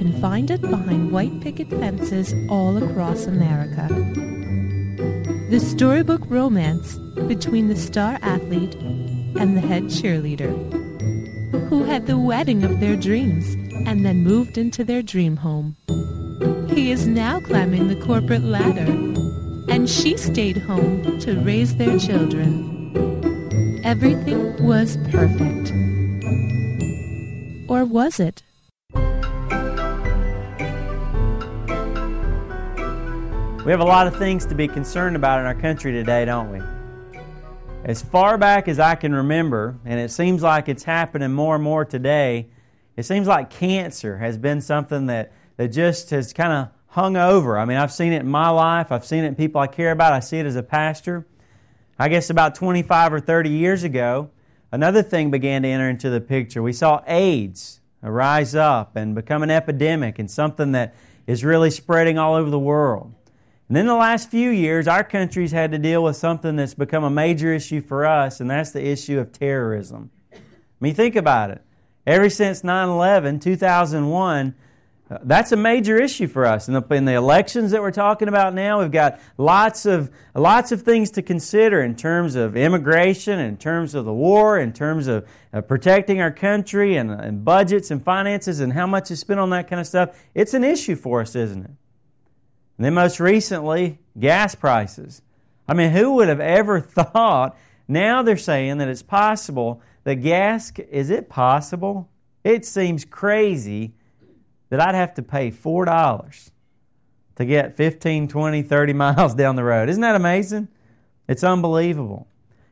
can find it behind white picket fences all across America. The storybook romance between the star athlete and the head cheerleader, who had the wedding of their dreams and then moved into their dream home. He is now climbing the corporate ladder, and she stayed home to raise their children. Everything was perfect. Or was it? We have a lot of things to be concerned about in our country today, don't we? As far back as I can remember, and it seems like it's happening more and more today, it seems like cancer has been something that, that just has kind of hung over. I mean, I've seen it in my life, I've seen it in people I care about, I see it as a pastor. I guess about 25 or 30 years ago, another thing began to enter into the picture. We saw AIDS rise up and become an epidemic and something that is really spreading all over the world. And then the last few years, our country's had to deal with something that's become a major issue for us, and that's the issue of terrorism. I mean, think about it. Ever since 9 11, 2001, uh, that's a major issue for us. In the, in the elections that we're talking about now, we've got lots of, lots of things to consider in terms of immigration, in terms of the war, in terms of uh, protecting our country, and, and budgets and finances, and how much is spent on that kind of stuff. It's an issue for us, isn't it? And then most recently, gas prices. I mean, who would have ever thought? Now they're saying that it's possible that gas, is it possible? It seems crazy that I'd have to pay $4 to get 15, 20, 30 miles down the road. Isn't that amazing? It's unbelievable.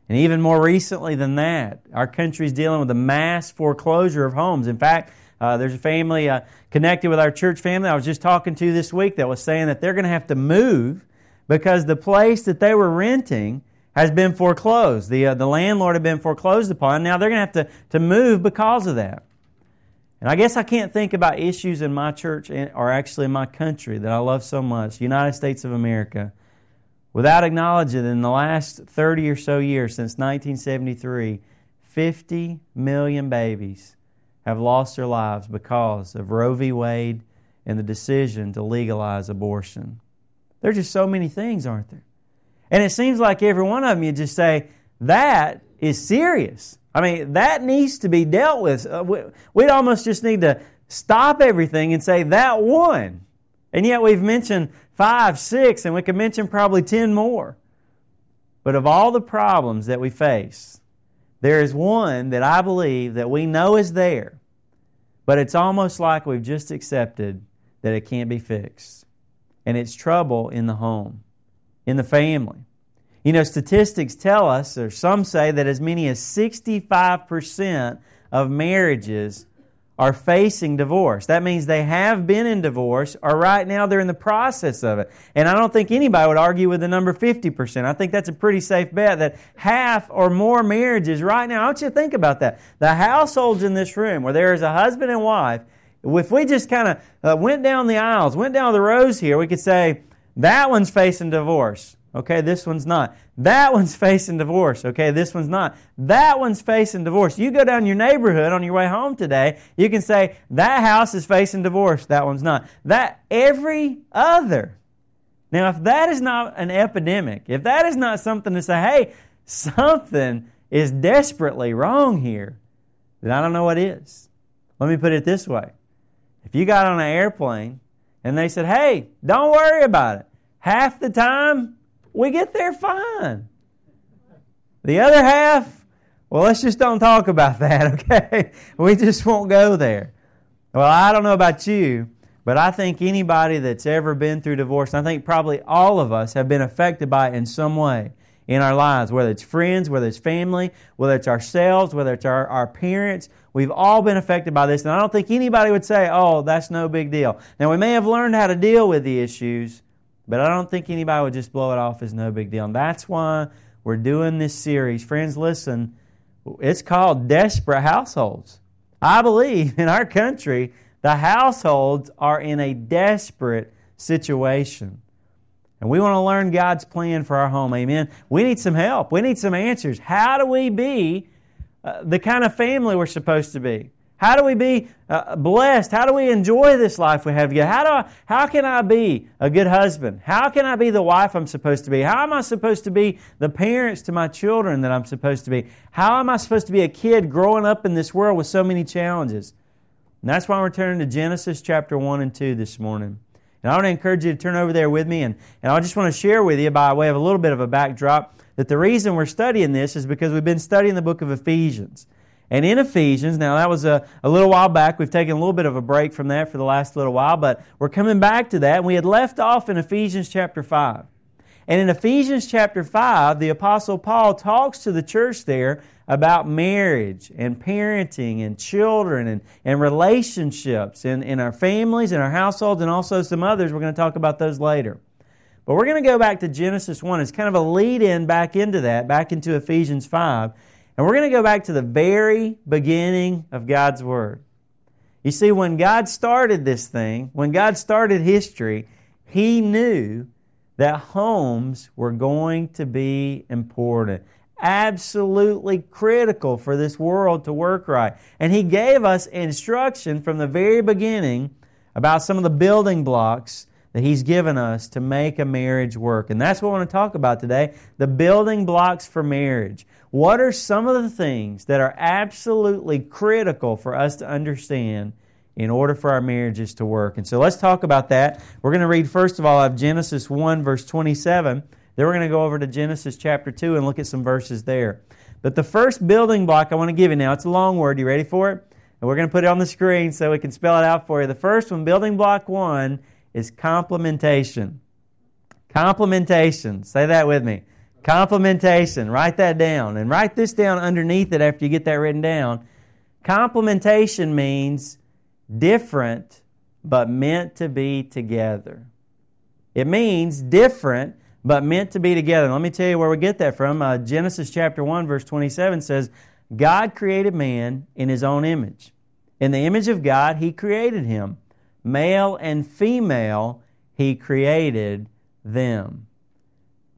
And even more recently than that, our country is dealing with a mass foreclosure of homes. In fact, uh, there's a family uh, connected with our church family I was just talking to this week that was saying that they're going to have to move because the place that they were renting has been foreclosed. The, uh, the landlord had been foreclosed upon. Now they're going to have to, to move because of that. And I guess I can't think about issues in my church or actually in my country that I love so much, United States of America, without acknowledging that in the last 30 or so years, since 1973, 50 million babies have lost their lives because of Roe v. Wade and the decision to legalize abortion. There's just so many things, aren't there? And it seems like every one of them you just say, that is serious. I mean, that needs to be dealt with. Uh, we'd almost just need to stop everything and say, that one. And yet we've mentioned five, six, and we could mention probably ten more. But of all the problems that we face, there is one that I believe that we know is there, but it's almost like we've just accepted that it can't be fixed. And it's trouble in the home, in the family. You know, statistics tell us, or some say, that as many as 65% of marriages are facing divorce. That means they have been in divorce, or right now they're in the process of it. And I don't think anybody would argue with the number 50%. I think that's a pretty safe bet that half or more marriages right now, I want you to think about that. The households in this room where there is a husband and wife, if we just kind of uh, went down the aisles, went down the rows here, we could say, that one's facing divorce. Okay, this one's not. That one's facing divorce. Okay, this one's not. That one's facing divorce. You go down your neighborhood on your way home today, you can say, that house is facing divorce. That one's not. That, every other. Now, if that is not an epidemic, if that is not something to say, hey, something is desperately wrong here, then I don't know what is. Let me put it this way. If you got on an airplane and they said, hey, don't worry about it, half the time we get there fine. The other half, well, let's just don't talk about that, okay? We just won't go there. Well, I don't know about you, but I think anybody that's ever been through divorce, I think probably all of us have been affected by it in some way in our lives, whether it's friends, whether it's family, whether it's ourselves, whether it's our, our parents. We've all been affected by this, and I don't think anybody would say, oh, that's no big deal. Now, we may have learned how to deal with the issues, but I don't think anybody would just blow it off as no big deal. And that's why we're doing this series. Friends, listen, it's called Desperate Households. I believe in our country, the households are in a desperate situation. And we want to learn God's plan for our home. Amen. We need some help. We need some answers. How do we be uh, the kind of family we're supposed to be? How do we be uh, blessed? How do we enjoy this life we have together? How, do I, how can I be a good husband? How can I be the wife I'm supposed to be? How am I supposed to be the parents to my children that I'm supposed to be? How am I supposed to be a kid growing up in this world with so many challenges? And that's why we're turning to Genesis chapter 1 and 2 this morning. And I want to encourage you to turn over there with me, and, and I just want to share with you by way of a little bit of a backdrop that the reason we're studying this is because we've been studying the book of Ephesians. And in Ephesians, now that was a, a little while back. We've taken a little bit of a break from that for the last little while, but we're coming back to that. And we had left off in Ephesians chapter 5. And in Ephesians chapter 5, the Apostle Paul talks to the church there about marriage and parenting and children and, and relationships in, in our families and our households and also some others. We're going to talk about those later. But we're going to go back to Genesis 1. It's kind of a lead in back into that, back into Ephesians 5. And we're going to go back to the very beginning of God's Word. You see, when God started this thing, when God started history, He knew that homes were going to be important. Absolutely critical for this world to work right. And He gave us instruction from the very beginning about some of the building blocks that He's given us to make a marriage work. And that's what I want to talk about today the building blocks for marriage. What are some of the things that are absolutely critical for us to understand in order for our marriages to work? And so let's talk about that. We're going to read, first of all, of Genesis 1, verse 27. Then we're going to go over to Genesis chapter 2 and look at some verses there. But the first building block I want to give you now, it's a long word. You ready for it? And we're going to put it on the screen so we can spell it out for you. The first one, building block one, is complementation. Complementation. Say that with me. Complementation. Write that down. And write this down underneath it after you get that written down. Complementation means different but meant to be together. It means different but meant to be together. Let me tell you where we get that from. Uh, Genesis chapter 1, verse 27 says, God created man in his own image. In the image of God, he created him. Male and female, he created them.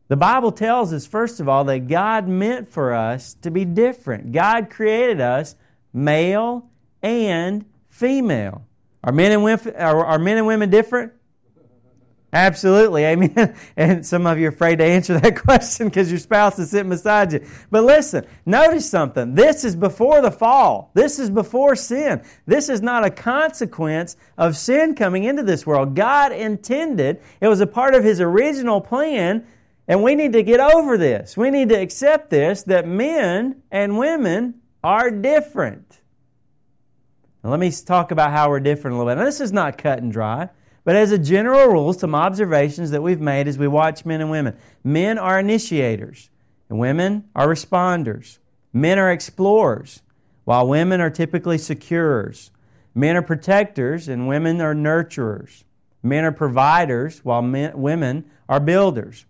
The Bible tells us, first of all, that God meant for us to be different. God created us male and female. Are men and women, are, are men and women different? Absolutely, amen. And some of you are afraid to answer that question because your spouse is sitting beside you. But listen, notice something. This is before the fall. This is before sin. This is not a consequence of sin coming into this world. God intended, it was a part of His original plan and we need to get over this. We need to accept this that men and women are different. Now, let me talk about how we're different a little bit. Now, this is not cut and dry, but as a general rule, some observations that we've made as we watch men and women. Men are initiators, and women are responders. Men are explorers, while women are typically securers. Men are protectors, and women are nurturers. Men are providers, while men, women are builders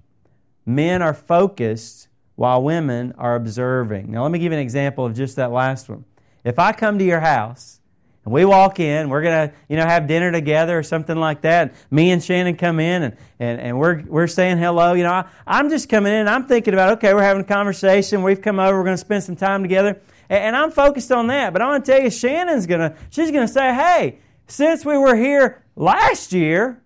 men are focused while women are observing. Now, let me give you an example of just that last one. If I come to your house and we walk in, we're going to, you know, have dinner together or something like that. Me and Shannon come in and, and, and we're, we're saying hello. You know, I, I'm just coming in I'm thinking about, okay, we're having a conversation. We've come over. We're going to spend some time together. And, and I'm focused on that. But I want to tell you, Shannon's going to, she's going to say, hey, since we were here last year,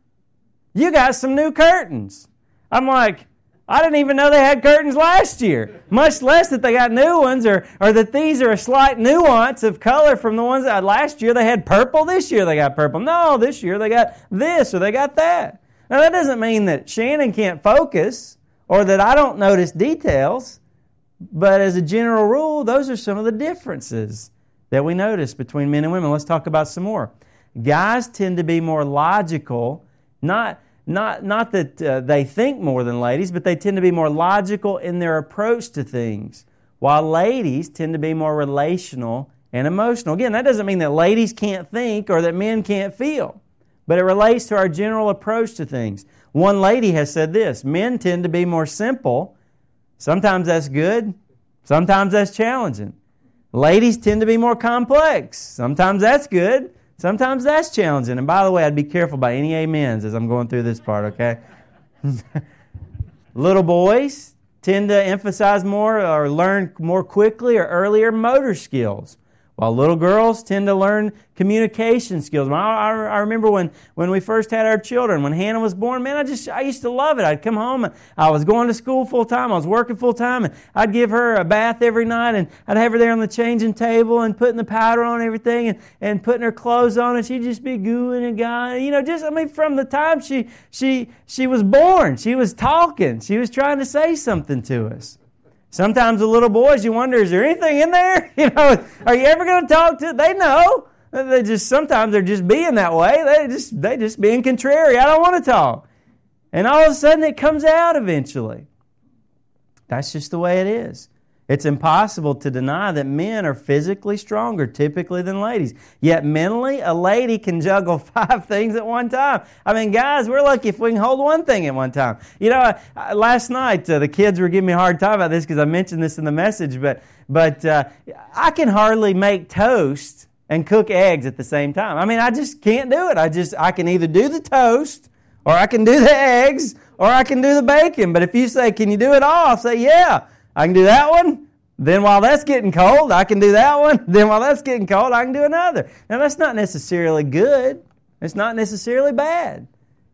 you got some new curtains. I'm like, I didn't even know they had curtains last year, much less that they got new ones or, or that these are a slight nuance of color from the ones that last year they had purple, this year they got purple. No, this year they got this or they got that. Now, that doesn't mean that Shannon can't focus or that I don't notice details, but as a general rule, those are some of the differences that we notice between men and women. Let's talk about some more. Guys tend to be more logical, not not, not that uh, they think more than ladies, but they tend to be more logical in their approach to things, while ladies tend to be more relational and emotional. Again, that doesn't mean that ladies can't think or that men can't feel, but it relates to our general approach to things. One lady has said this men tend to be more simple. Sometimes that's good, sometimes that's challenging. Ladies tend to be more complex. Sometimes that's good, Sometimes that's challenging. And by the way, I'd be careful by any amens as I'm going through this part, okay? Little boys tend to emphasize more or learn more quickly or earlier motor skills, while little girls tend to learn communication skills. I, I, I, remember when, when we first had our children, when Hannah was born, man, I just, I used to love it. I'd come home and I was going to school full time. I was working full time and I'd give her a bath every night and I'd have her there on the changing table and putting the powder on everything and, and putting her clothes on and she'd just be gooing and going. You know, just, I mean, from the time she, she, she was born, she was talking. She was trying to say something to us. Sometimes the little boys, you wonder, is there anything in there? You know, are you ever going to talk to? They know. They just sometimes they're just being that way. They just they just being contrary. I don't want to talk, and all of a sudden it comes out eventually. That's just the way it is. It's impossible to deny that men are physically stronger typically than ladies. Yet mentally, a lady can juggle five things at one time. I mean, guys, we're lucky if we can hold one thing at one time. You know, last night uh, the kids were giving me a hard time about this because I mentioned this in the message, but but uh, I can hardly make toast and cook eggs at the same time. I mean, I just can't do it. I just I can either do the toast or I can do the eggs or I can do the bacon. But if you say, "Can you do it all?" I'll say, "Yeah." I can do that one. Then while that's getting cold, I can do that one. Then while that's getting cold, I can do another. Now that's not necessarily good. It's not necessarily bad.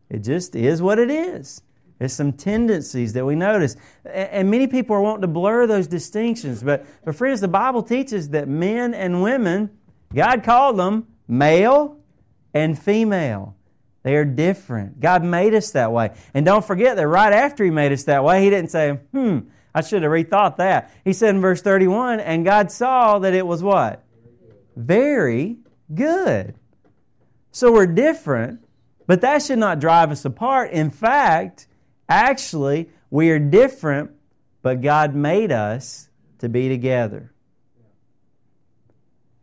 It just is what it is. There's some tendencies that we notice. And many people are wanting to blur those distinctions. But, but friends, the Bible teaches that men and women, God called them male and female. They are different. God made us that way. And don't forget that right after He made us that way, He didn't say, hmm, I should have rethought that. He said in verse 31, and God saw that it was what? Very good. So we're different, but that should not drive us apart. In fact, actually, we are different, but God made us to be together.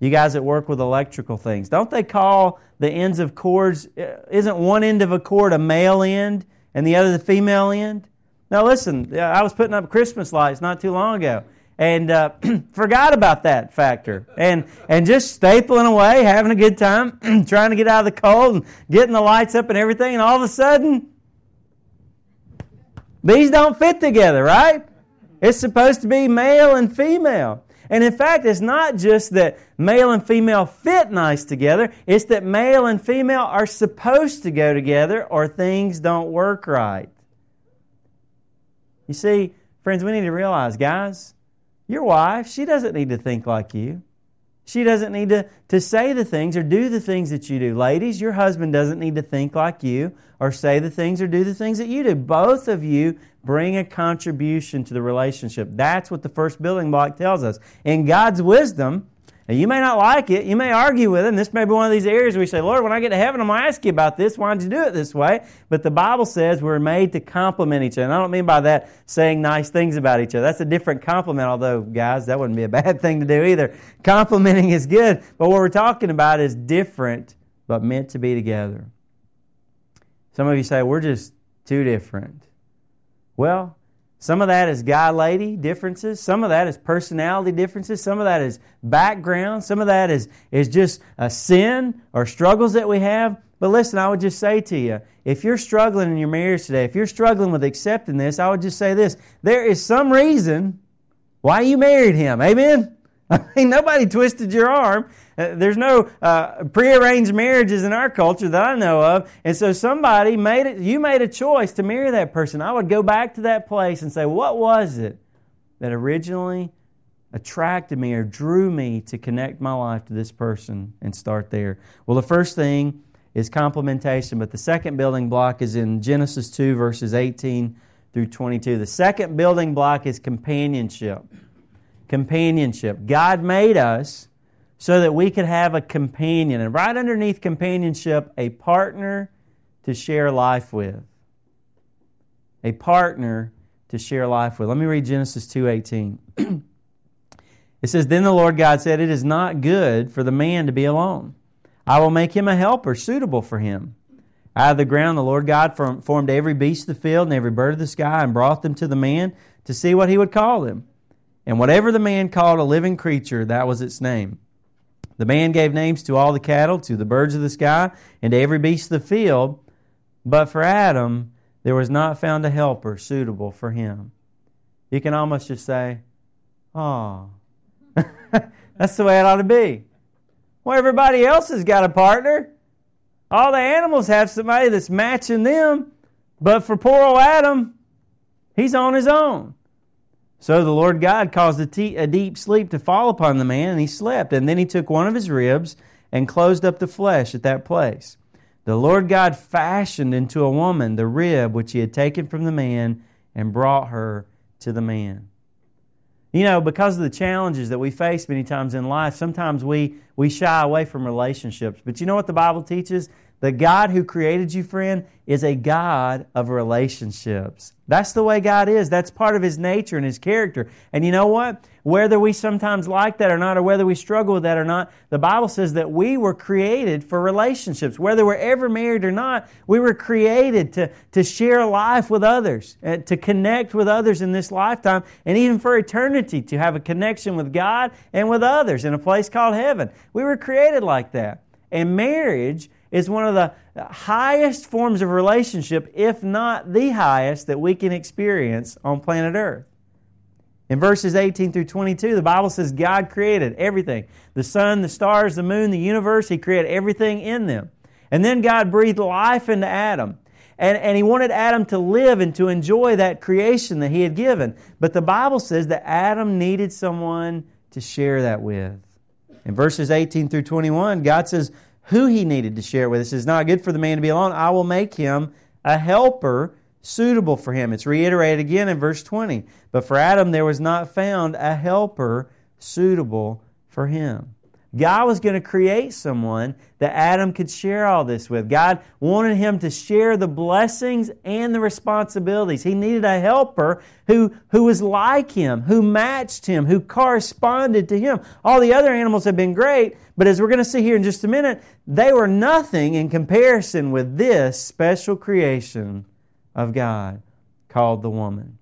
You guys that work with electrical things, don't they call the ends of cords, uh, isn't one end of a cord a male end and the other the female end? Now, listen, I was putting up Christmas lights not too long ago and uh, forgot about that factor and, and just stapling away, having a good time, trying to get out of the cold and getting the lights up and everything. And all of a sudden, these don't fit together, right? It's supposed to be male and female. And in fact, it's not just that male and female fit nice together, it's that male and female are supposed to go together or things don't work right. You see, friends, we need to realize, guys, your wife, she doesn't need to think like you. She doesn't need to, to say the things or do the things that you do. Ladies, your husband doesn't need to think like you or say the things or do the things that you do. Both of you bring a contribution to the relationship. That's what the first building block tells us. In God's wisdom, you may not like it. You may argue with it. And this may be one of these areas where you say, Lord, when I get to heaven, I'm going to ask you about this. Why did you do it this way? But the Bible says we're made to complement each other. And I don't mean by that saying nice things about each other. That's a different compliment, although, guys, that wouldn't be a bad thing to do either. Complimenting is good. But what we're talking about is different, but meant to be together. Some of you say, we're just too different. Well, some of that is guy lady differences. Some of that is personality differences. Some of that is background. Some of that is, is just a sin or struggles that we have. But listen, I would just say to you if you're struggling in your marriage today, if you're struggling with accepting this, I would just say this there is some reason why you married him. Amen? I mean, nobody twisted your arm. Uh, there's no uh, prearranged marriages in our culture that I know of. And so somebody made it, you made a choice to marry that person. I would go back to that place and say, what was it that originally attracted me or drew me to connect my life to this person and start there? Well, the first thing is complementation, but the second building block is in Genesis 2, verses 18 through 22. The second building block is companionship. Companionship. God made us so that we could have a companion. And right underneath companionship, a partner to share life with. A partner to share life with. Let me read Genesis 2:18. it says, "Then the Lord God said, It is not good for the man to be alone. I will make him a helper suitable for him." Out of the ground the Lord God formed every beast of the field and every bird of the sky and brought them to the man to see what he would call them. And whatever the man called a living creature, that was its name. The man gave names to all the cattle, to the birds of the sky, and to every beast of the field. But for Adam, there was not found a helper suitable for him. You can almost just say, Oh, that's the way it ought to be. Well, everybody else has got a partner. All the animals have somebody that's matching them. But for poor old Adam, he's on his own. So the Lord God caused a, te- a deep sleep to fall upon the man, and he slept. And then he took one of his ribs and closed up the flesh at that place. The Lord God fashioned into a woman the rib which he had taken from the man and brought her to the man. You know, because of the challenges that we face many times in life, sometimes we, we shy away from relationships. But you know what the Bible teaches? The God who created you, friend, is a God of relationships. That's the way God is. That's part of His nature and His character. And you know what? Whether we sometimes like that or not, or whether we struggle with that or not, the Bible says that we were created for relationships. Whether we're ever married or not, we were created to, to share life with others, uh, to connect with others in this lifetime, and even for eternity, to have a connection with God and with others in a place called heaven. We were created like that. And marriage is one of the highest forms of relationship, if not the highest, that we can experience on planet Earth. In verses 18 through 22, the Bible says God created everything the sun, the stars, the moon, the universe. He created everything in them. And then God breathed life into Adam. And, and he wanted Adam to live and to enjoy that creation that he had given. But the Bible says that Adam needed someone to share that with. In verses 18 through 21, God says, who he needed to share with us. It's not good for the man to be alone. I will make him a helper suitable for him. It's reiterated again in verse 20. But for Adam, there was not found a helper suitable for him. God was going to create someone that Adam could share all this with. God wanted him to share the blessings and the responsibilities. He needed a helper who, who was like him, who matched him, who corresponded to him. All the other animals have been great, but as we're going to see here in just a minute, they were nothing in comparison with this special creation of God called the woman.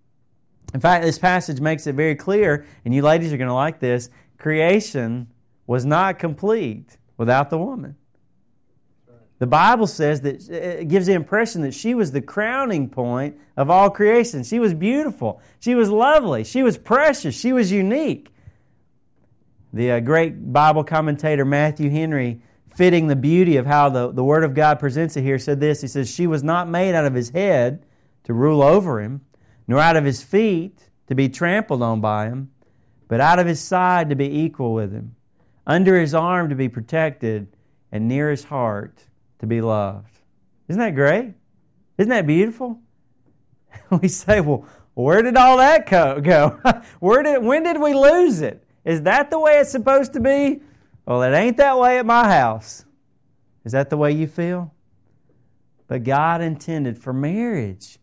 In fact, this passage makes it very clear, and you ladies are going to like this creation was not complete without the woman. The Bible says that it gives the impression that she was the crowning point of all creation. She was beautiful. She was lovely. She was precious. She was unique. The uh, great Bible commentator Matthew Henry, fitting the beauty of how the, the Word of God presents it here, said this He says, She was not made out of his head to rule over him, nor out of his feet to be trampled on by him, but out of his side to be equal with him under his arm to be protected, and near his heart to be loved. Isn't that great? Isn't that beautiful? we say, well, where did all that go? where did, when did we lose it? Is that the way it's supposed to be? Well, it ain't that way at my house. Is that the way you feel? But God intended for marriage.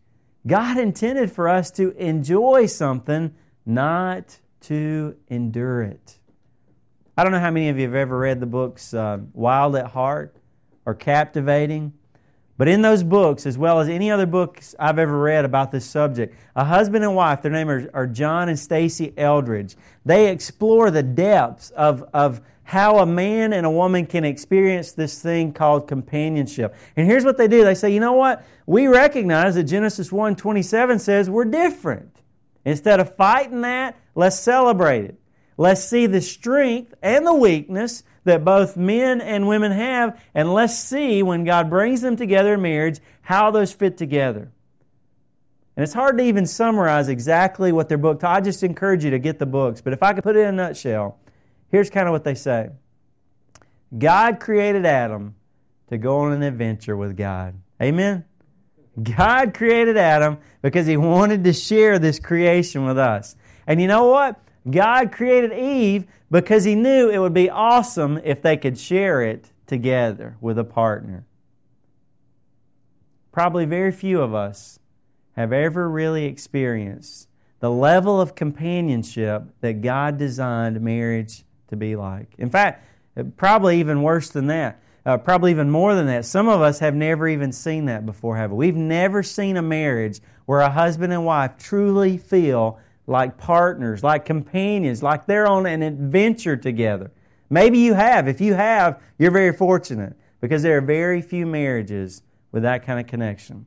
God intended for us to enjoy something, not to endure it. I don't know how many of you have ever read the books uh, Wild at Heart or Captivating. But in those books, as well as any other books I've ever read about this subject, a husband and wife, their names are, are John and Stasi Eldredge, They explore the depths of, of how a man and a woman can experience this thing called companionship. And here's what they do. They say, you know what? We recognize that Genesis 1 27 says we're different. Instead of fighting that, let's celebrate it. Let's see the strength and the weakness that both men and women have, and let's see when God brings them together in marriage how those fit together. And it's hard to even summarize exactly what their book. I just encourage you to get the books. But if I could put it in a nutshell, here's kind of what they say God created Adam to go on an adventure with God. Amen? God created Adam because he wanted to share this creation with us. And you know what? God created Eve because He knew it would be awesome if they could share it together with a partner. Probably very few of us have ever really experienced the level of companionship that God designed marriage to be like. In fact, probably even worse than that. Uh, probably even more than that. Some of us have never even seen that before, have we? We've never seen a marriage where a husband and wife truly feel like partners, like companions, like they're on an adventure together. Maybe you have. If you have, you're very fortunate because there are very few marriages with that kind of connection.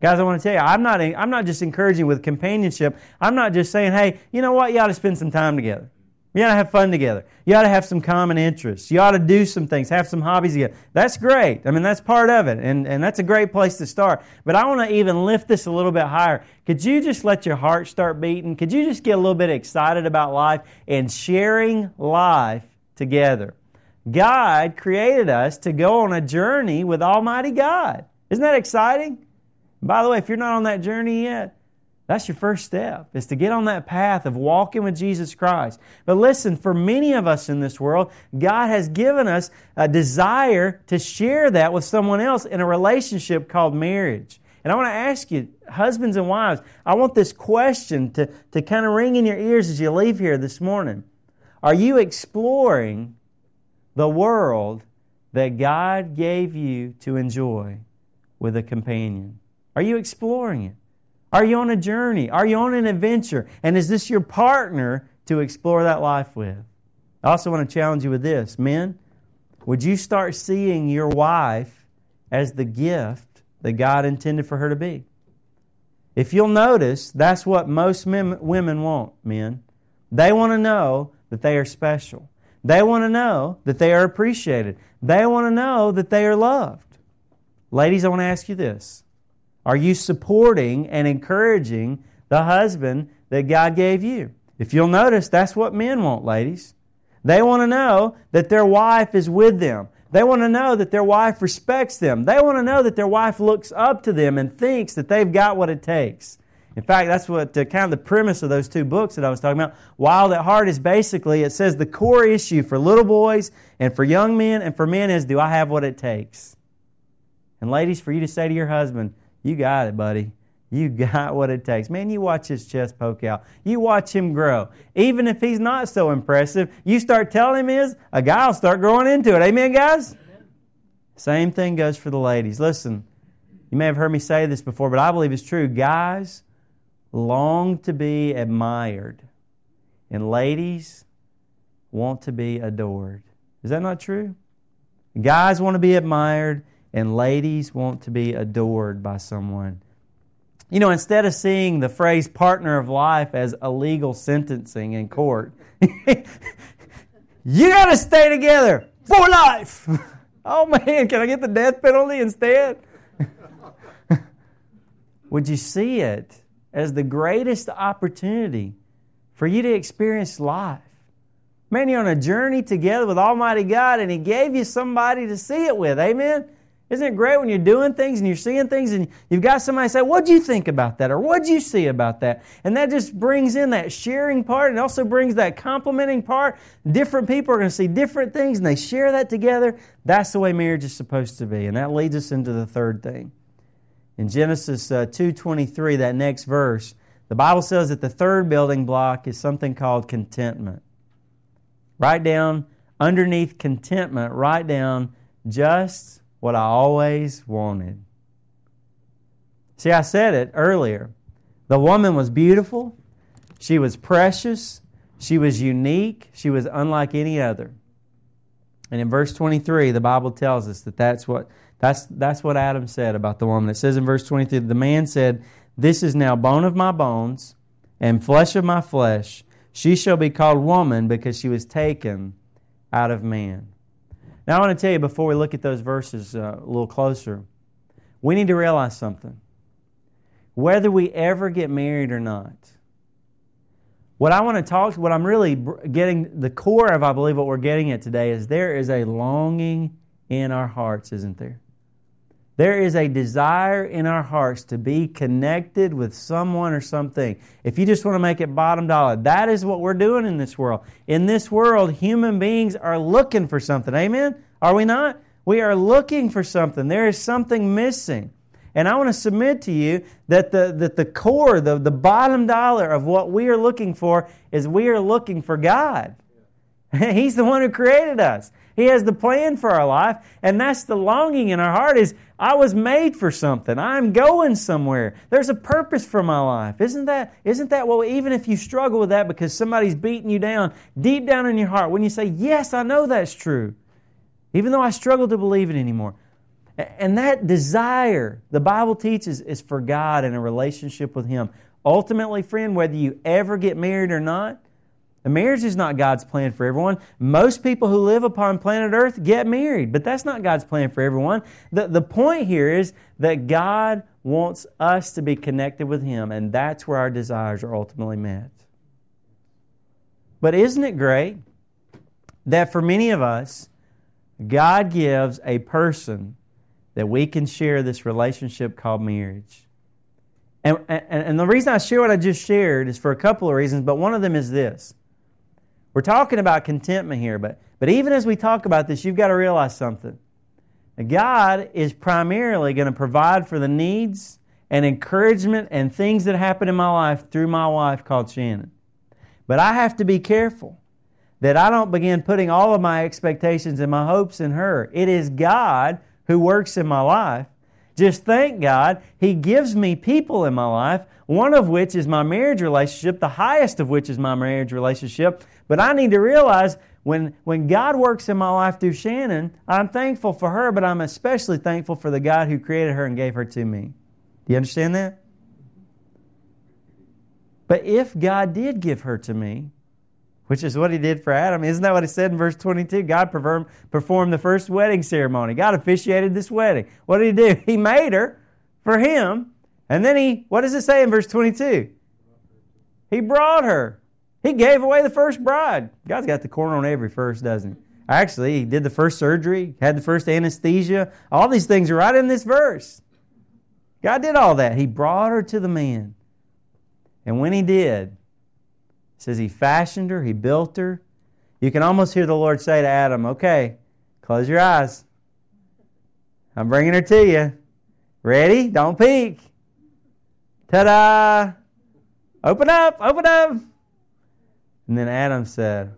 Guys, I want to tell you, I'm not, I'm not just encouraging with companionship. I'm not just saying, hey, you know what, you ought to spend some time together. You ought to have fun together. You ought to have some common interests. You ought to do some things, have some hobbies together. That's great. I mean, that's part of it, and, and that's a great place to start. But I want to even lift this a little bit higher. Could you just let your heart start beating? Could you just get a little bit excited about life and sharing life together? God created us to go on a journey with Almighty God. Isn't that exciting? By the way, if you're not on that journey yet, that's your first step, is to get on that path of walking with Jesus Christ. But listen, for many of us in this world, God has given us a desire to share that with someone else in a relationship called marriage. And I want to ask you, husbands and wives, I want this question to, to kind of ring in your ears as you leave here this morning. Are you exploring the world that God gave you to enjoy with a companion? Are you exploring it? Are you on a journey? Are you on an adventure? And is this your partner to explore that life with? I also want to challenge you with this. Men, would you start seeing your wife as the gift that God intended for her to be? If you'll notice, that's what most men, women want, men. They want to know that they are special. They want to know that they are appreciated. They want to know that they are loved. Ladies, I want to ask you this are you supporting and encouraging the husband that God gave you? If you'll notice, that's what men want, ladies. They want to know that their wife is with them. They want to know that their wife respects them. They want to know that their wife looks up to them and thinks that they've got what it takes. In fact, that's what uh, kind of the premise of those two books that I was talking about. Wild at Heart is basically, it says the core issue for little boys and for young men and for men is do I have what it takes? And ladies, for you to say to your husband, you got it, buddy. You got what it takes. Man, you watch his chest poke out. You watch him grow. Even if he's not so impressive, you start telling him is, a guy will start growing into it. Amen, guys? Amen. Same thing goes for the ladies. Listen, you may have heard me say this before, but I believe it's true. Guys long to be admired, and ladies want to be adored. Is that not true? Guys want to be admired, and ladies want to be adored by someone. You know, instead of seeing the phrase partner of life as a legal sentencing in court, you got to stay together for life. oh man, can I get the death penalty instead? Would you see it as the greatest opportunity for you to experience life? Man, you're on a journey together with Almighty God, and He gave you somebody to see it with. Amen? Isn't it great when you're doing things and you're seeing things and you've got somebody say, What'd you think about that? or What'd you see about that? And that just brings in that sharing part and also brings that complimenting part. Different people are going to see different things and they share that together. That's the way marriage is supposed to be. And that leads us into the third thing. In Genesis uh, 2.23, that next verse, the Bible says that the third building block is something called contentment. Write down, underneath contentment, write down just what I always wanted. See, I said it earlier. The woman was beautiful, she was precious, she was unique, she was unlike any other. And in verse 23, the Bible tells us that that's what, that's, that's what Adam said about the woman. It says in verse 23 the man said, This is now bone of my bones and flesh of my flesh. She shall be called woman because she was taken out of man. Now, I want to tell you before we look at those verses uh, a little closer, we need to realize something. Whether we ever get married or not, what I want to talk, what I'm really getting, the core of, I believe, what we're getting at today is there is a longing in our hearts, isn't there? There is a desire in our hearts to be connected with someone or something. If you just want to make it bottom dollar, that is what we're doing in this world. In this world, human beings are looking for something. Amen? Are we not? We are looking for something. There is something missing. And I want to submit to you that the, that the core, the, the bottom dollar of what we are looking for is we are looking for God. He's the one who created us. He has the plan for our life, and that's the longing in our heart is I was made for something. I'm going somewhere. There's a purpose for my life. Isn't that isn't that well even if you struggle with that because somebody's beating you down, deep down in your heart when you say, "Yes, I know that's true." Even though I struggle to believe it anymore. And that desire, the Bible teaches, is for God and a relationship with Him. Ultimately, friend, whether you ever get married or not, The marriage is not God's plan for everyone. Most people who live upon planet Earth get married, but that's not God's plan for everyone. The, the point here is that God wants us to be connected with Him, and that's where our desires are ultimately met. But isn't it great that for many of us, God gives a person that we can share this relationship called marriage? And, and, and the reason I share what I just shared is for a couple of reasons, but one of them is this we're talking about contentment here, but, but even as we talk about this, you've got to realize something. God is primarily going to provide for the needs and encouragement and things that happen in my life through my wife called Shannon. But I have to be careful that I don't begin putting all of my expectations and my hopes in her. It is God who works in my life. Just thank God He gives me people in my life, one of which is my marriage relationship, the highest of which is my marriage relationship. But I need to realize when, when God works in my life through Shannon, I'm thankful for her, but I'm especially thankful for the God who created her and gave her to me. Do you understand that? But if God did give her to me, which is what he did for Adam, isn't that what he said in verse 22? God performed the first wedding ceremony. God officiated this wedding. What did he do? He made her for him. And then he, what does it say in verse 22? He brought her. He gave away the first bride. God's got the corner on every first, doesn't he? Actually, he did the first surgery, had the first anesthesia. All these things are right in this verse. God did all that. He brought her to the man. And when he did, says he fashioned her, he built her. You can almost hear the Lord say to Adam, Okay, close your eyes. I'm bringing her to you. Ready? Don't peek. Ta da! Open up, open up. And then Adam said,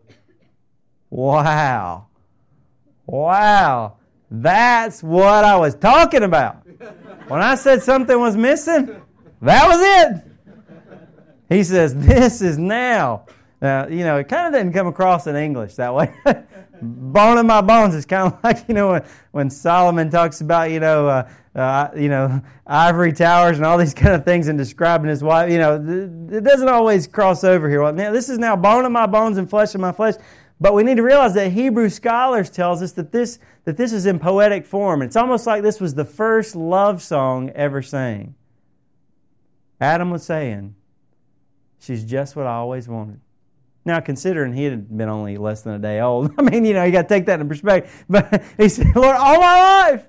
Wow, wow, that's what I was talking about. When I said something was missing, that was it. He says, This is now. Now, you know, it kind of didn't come across in English that way. bone in my bones is kind of like, you know, when, when Solomon talks about, you know, uh, uh, you know, ivory towers and all these kind of things and describing his wife. You know, it doesn't always cross over here. Well, now, this is now bone of my bones and flesh of my flesh. But we need to realize that Hebrew scholars tells us that this, that this is in poetic form. It's almost like this was the first love song ever sang. Adam was saying, She's just what I always wanted. Now, considering he had been only less than a day old, I mean, you know, you got to take that in perspective. But he said, Lord, all my life,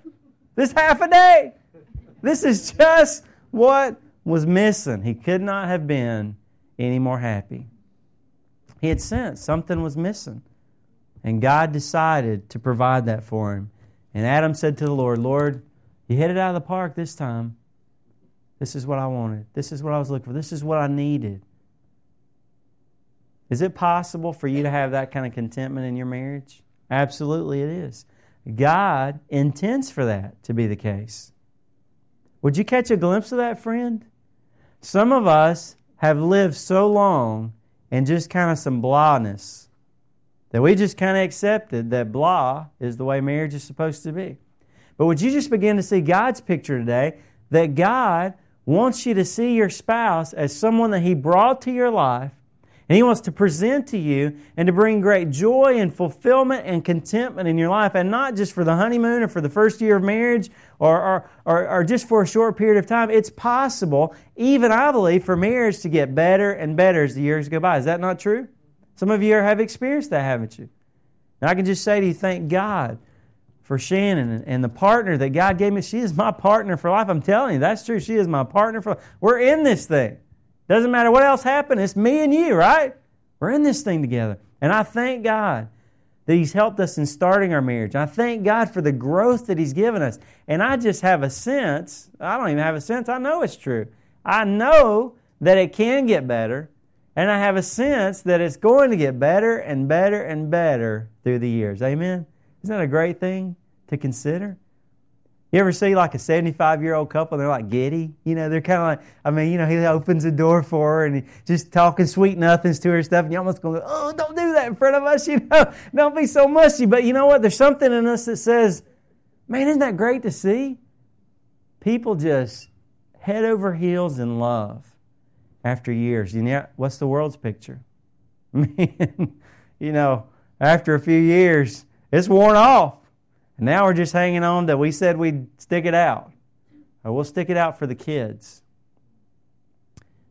this half a day. This is just what was missing. He could not have been any more happy. He had sensed something was missing. And God decided to provide that for him. And Adam said to the Lord, Lord, you hit it out of the park this time. This is what I wanted. This is what I was looking for. This is what I needed. Is it possible for you to have that kind of contentment in your marriage? Absolutely, it is. God intends for that to be the case. Would you catch a glimpse of that, friend? Some of us have lived so long in just kind of some blahness that we just kind of accepted that blah is the way marriage is supposed to be. But would you just begin to see God's picture today that God wants you to see your spouse as someone that He brought to your life and He wants to present to you and to bring great joy and fulfillment and contentment in your life, and not just for the honeymoon or for the first year of marriage or, or, or, or, just for a short period of time. It's possible, even I believe, for marriage to get better and better as the years go by. Is that not true? Some of you have experienced that, haven't you? And I can just say to you, thank God for Shannon and the partner that God gave me. She is my partner for life. I'm telling you, that's true. She is my partner for life. We're in this thing. Doesn't matter what else happened, it's me and you, right? We're in this thing together. And I thank God that He's helped us in starting our marriage. I thank God for the growth that He's given us. And I just have a sense, I don't even have a sense, I know it's true. I know that it can get better. And I have a sense that it's going to get better and better and better through the years. Amen? Isn't that a great thing to consider? You ever see like a 75 year old couple? And they're like giddy. You know, they're kind of like, I mean, you know, he opens the door for her and just talking sweet nothings to her and stuff. And you almost go, oh, don't do that in front of us. You know, don't be so mushy. But you know what? There's something in us that says, man, isn't that great to see? People just head over heels in love after years. You know, what's the world's picture? I mean, you know, after a few years, it's worn off. And now we're just hanging on that we said we'd stick it out. Or we'll stick it out for the kids.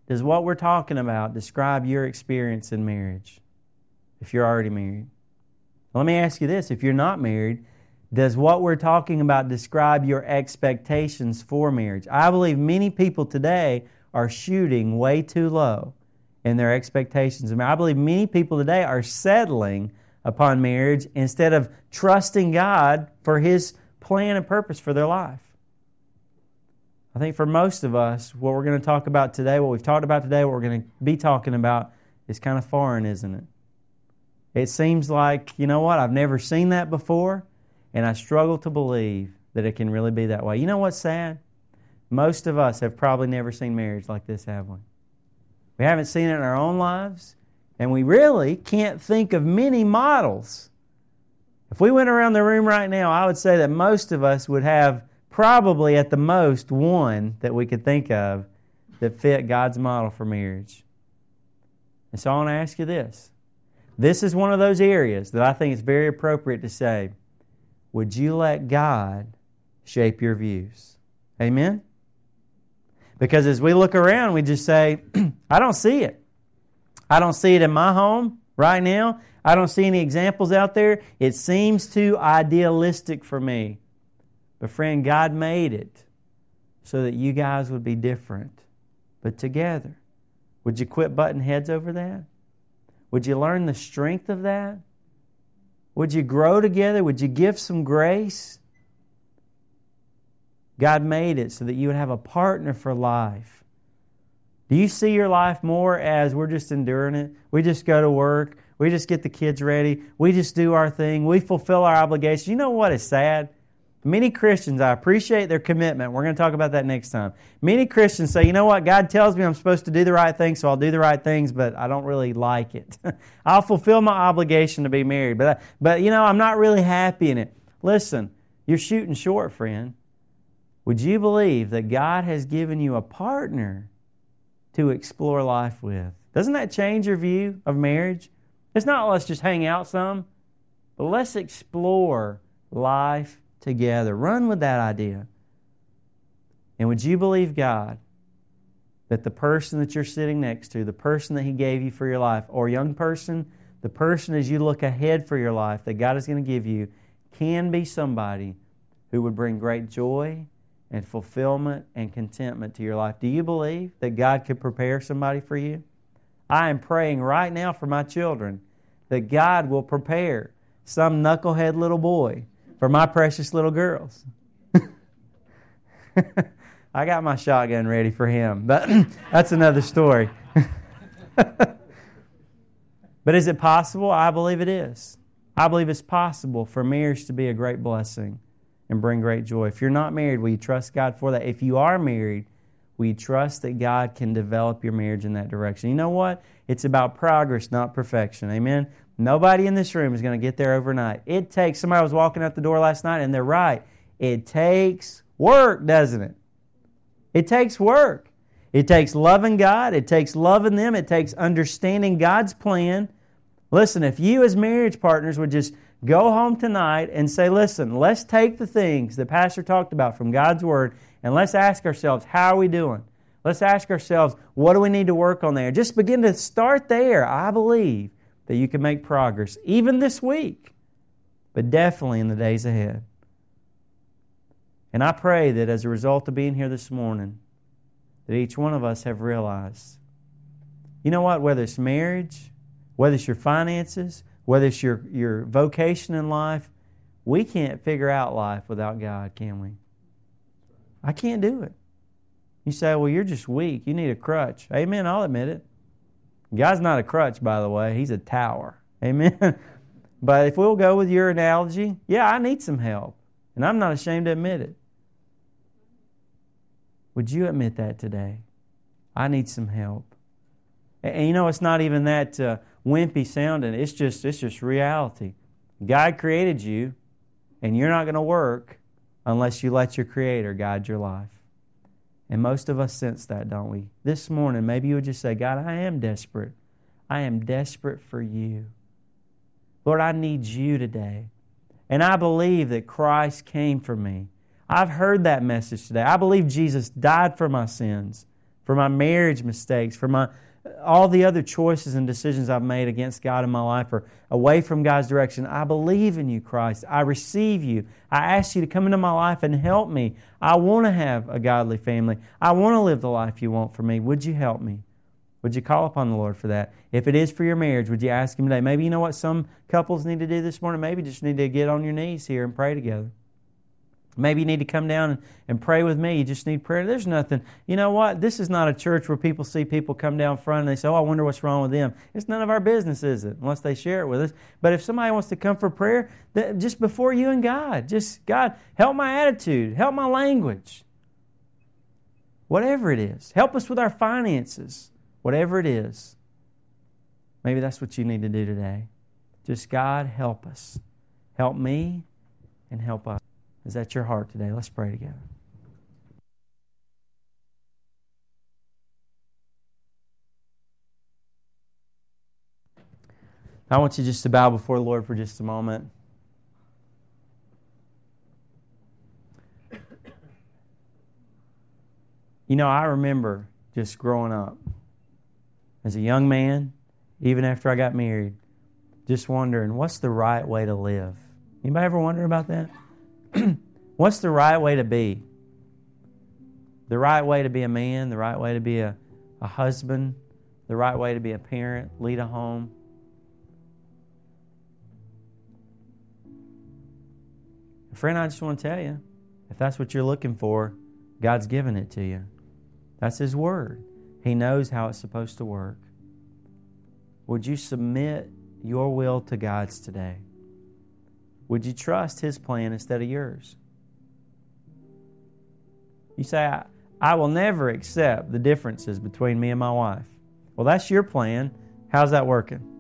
Does what we're talking about describe your experience in marriage if you're already married? Let me ask you this if you're not married, does what we're talking about describe your expectations for marriage? I believe many people today are shooting way too low in their expectations. I, mean, I believe many people today are settling upon marriage instead of trusting God for His plan and purpose for their life. I think for most of us, what we're going to talk about today, what we've talked about today, what we're going to be talking about is kind of foreign, isn't it? It seems like, you know what, I've never seen that before, and I struggle to believe that it can really be that way. You know what's sad? Most of us have probably never seen marriage like this, have we? We haven't seen it in our own lives, and we really can't think of many models. If we went around the room right now, I would say that most of us would have probably at the most one that we could think of that fit God's model for marriage. And so I want to ask you this. This is one of those areas that I think it's very appropriate to say, would you let God shape your views? Amen? Because as we look around, we just say, I don't see it. I don't see it in my home right now. I don't see any examples out there. It seems too idealistic for me. But, friend, God made it so that you guys would be different, but together. Would you quit butting heads over that? Would you learn the strength of that? Would you grow together? Would you give some grace? God made it so that you would have a partner for life. Do you see your life more as we're just enduring it? We just go to work. We just get the kids ready. We just do our thing. We fulfill our obligations. You know what is sad? Many Christians, I appreciate their commitment. We're going to talk about that next time. Many Christians say, you know what? God tells me I'm supposed to do the right thing, so I'll do the right things, but I don't really like it. I'll fulfill my obligation to be married, but, I, but, you know, I'm not really happy in it. Listen, you're shooting short, friend. Would you believe that God has given you a partner to explore life with? Doesn't that change your view of marriage? It's not oh, let's just hang out some, but let's explore life together. Run with that idea. And would you believe God that the person that you're sitting next to, the person that He gave you for your life, or young person, the person as you look ahead for your life that God is going to give you, can be somebody who would bring great joy and fulfillment and contentment to your life. Do you believe that God could prepare somebody for you? I am praying right now for my children that God will prepare some knucklehead little boy for my precious little girls. I got my shotgun ready for him, but that's another story. but is it possible? I believe it is. I believe it's possible for marriage to be a great blessing and bring great joy. If you're not married, will you trust God for that? If you are married, we trust that God can develop your marriage in that direction? You know what? It's about progress, not perfection. Amen? Nobody in this room is going to get there overnight. It takes, somebody was walking out the door last night and they're right. It takes work, doesn't it? It takes work. It takes loving God. It takes loving them. It takes understanding God's plan. Listen, if you as marriage partners would just go home tonight and say, listen, let's take the things the Pastor talked about from God's Word and let's ask ourselves, how are we doing? Let's ask ourselves, what do we need to work on there? Just begin to start there. I believe that you can make progress, even this week, but definitely in the days ahead. And I pray that as a result of being here this morning, that each one of us have realized you know what? Whether it's marriage, whether it's your finances, whether it's your, your vocation in life, we can't figure out life without God, can we? I can't do it. You say, well, you're just weak. You need a crutch. Amen. I'll admit it. God's not a crutch, by the way. He's a tower. Amen. but if we'll go with your analogy, yeah, I need some help. And I'm not ashamed to admit it. Would you admit that today? I need some help. And, you know, it's not even that uh, wimpy sounding. It's just it's just reality. God created you, and you're not going to work unless you let your Creator guide your life. And most of us sense that, don't we? This morning, maybe you would just say, God, I am desperate. I am desperate for you. Lord, I need you today. And I believe that Christ came for me. I've heard that message today. I believe Jesus died for my sins, for my marriage mistakes, for my all the other choices and decisions I've made against God in my life or away from God's direction. I believe in you, Christ. I receive you. I ask you to come into my life and help me. I want to have a godly family. I want to live the life you want for me. Would you help me? Would you call upon the Lord for that? If it is for your marriage, would you ask Him today? Maybe you know what some couples need to do this morning? Maybe just need to get on your knees here and pray together. Maybe you need to come down and, pray with me. You just need prayer. There's nothing. You know what? This is not a church where people see people come down front and they say, Oh, I wonder what's wrong with them. It's none of our business, is it? Unless they share it with us. But if somebody wants to come for prayer, just before you and God, just God, help my attitude, help my language. Whatever it is. Help us with our finances whatever it is, maybe that's what you need to do today. Just God, help us. Help me and help us. Is that your heart today? Let's pray together. I want you just to bow before the Lord for just a moment. You know, I remember just growing up as a young man, even after I got married, just wondering what's the right way to live. Anybody ever wonder about that? what's the right way to be? The right way to be a man, the right way to be a, a husband, the right way to be a parent, lead a home. Friend, I just want to tell you if that's what you're looking for, God's given it to you. That's His Word. He knows how it's supposed to work. Would you submit your will to God's today? Would you trust His plan instead of yours? You say, I, I will never accept the differences between me and my wife. Well, that's your plan. How's that working?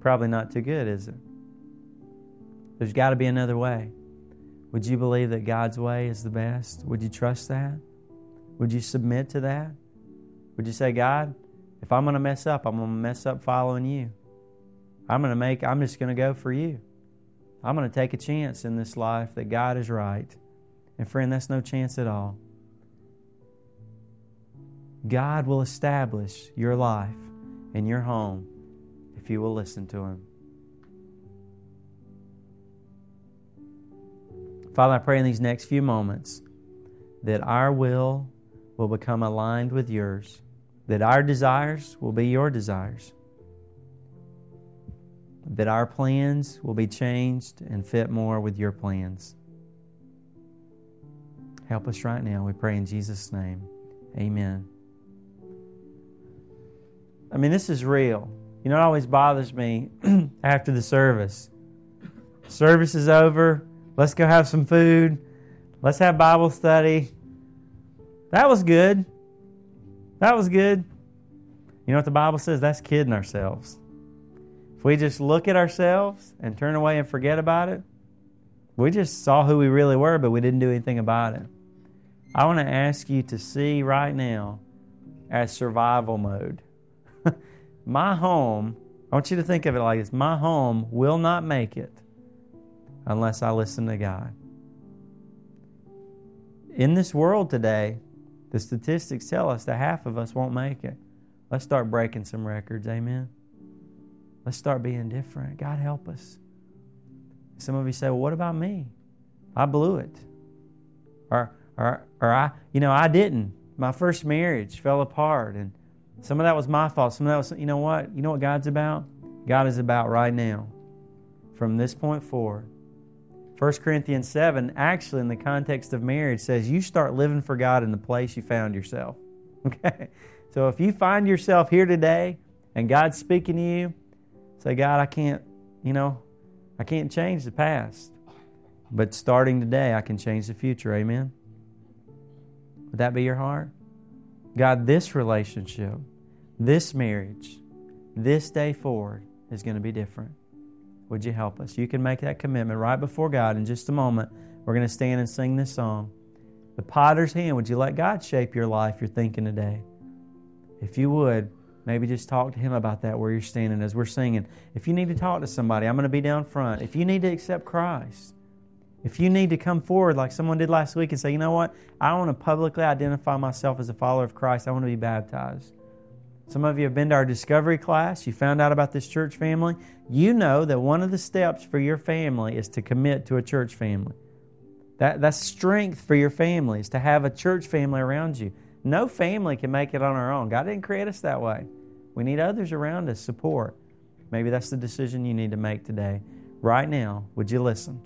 Probably not too good, is it? There's got to be another way. Would you believe that God's way is the best? Would you trust that? Would you submit to that? Would you say, God, if I'm going to mess up, I'm going to mess up following you. I'm going to make, I'm just going to go for you. I'm going to take a chance in this life that God is right. And friend, that's no chance at all. God will establish your life and your home if you will listen to Him. Father, I pray in these next few moments that our will will become aligned with yours that our desires will be your desires, that our plans will be changed and fit more with your plans. Help us right now, we pray in Jesus' name. Amen. I mean, this is real. You know, it always bothers me after the service. Service is over. Let's go have some food. Let's have Bible study. That was good. That was good. You know what the Bible says? That's kidding ourselves. If we just look at ourselves and turn away and forget about it, we just saw who we really were, but we didn't do anything about it. I want to ask you to see right now as survival mode. my home, I want you to think of it like this my home will not make it unless I listen to God. In this world today, the statistics tell us that half of us won't make it. Let's start breaking some records. Amen. Let's start being different. God help us. Some of you say, well, what about me? I blew it. Or, or, or I, you know, I didn't. My first marriage fell apart. And some of that was my fault. Some of that was, you know what? You know what God's about? God is about right now. From this point forward. 1 Corinthians 7, actually, in the context of marriage, says you start living for God in the place you found yourself. Okay? So if you find yourself here today and God's speaking to you, say, God, I can't, you know, I can't change the past. But starting today, I can change the future. Amen? Would that be your heart? God, this relationship, this marriage, this day forward is going to be different. Would you help us? You can make that commitment right before God in just a moment. We're going to stand and sing this song. The potter's hand, would you let God shape your life, your thinking today? If you would, maybe just talk to him about that where you're standing as we're singing. If you need to talk to somebody, I'm going to be down front. If you need to accept Christ, if you need to come forward like someone did last week and say, you know what, I want to publicly identify myself as a follower of Christ, I want to be baptized. Some of you have been to our discovery class. You found out about this church family. You know that one of the steps for your family is to commit to a church family. That, that's strength for your family, is to have a church family around you. No family can make it on our own. God didn't create us that way. We need others around us, support. Maybe that's the decision you need to make today. Right now, would you listen?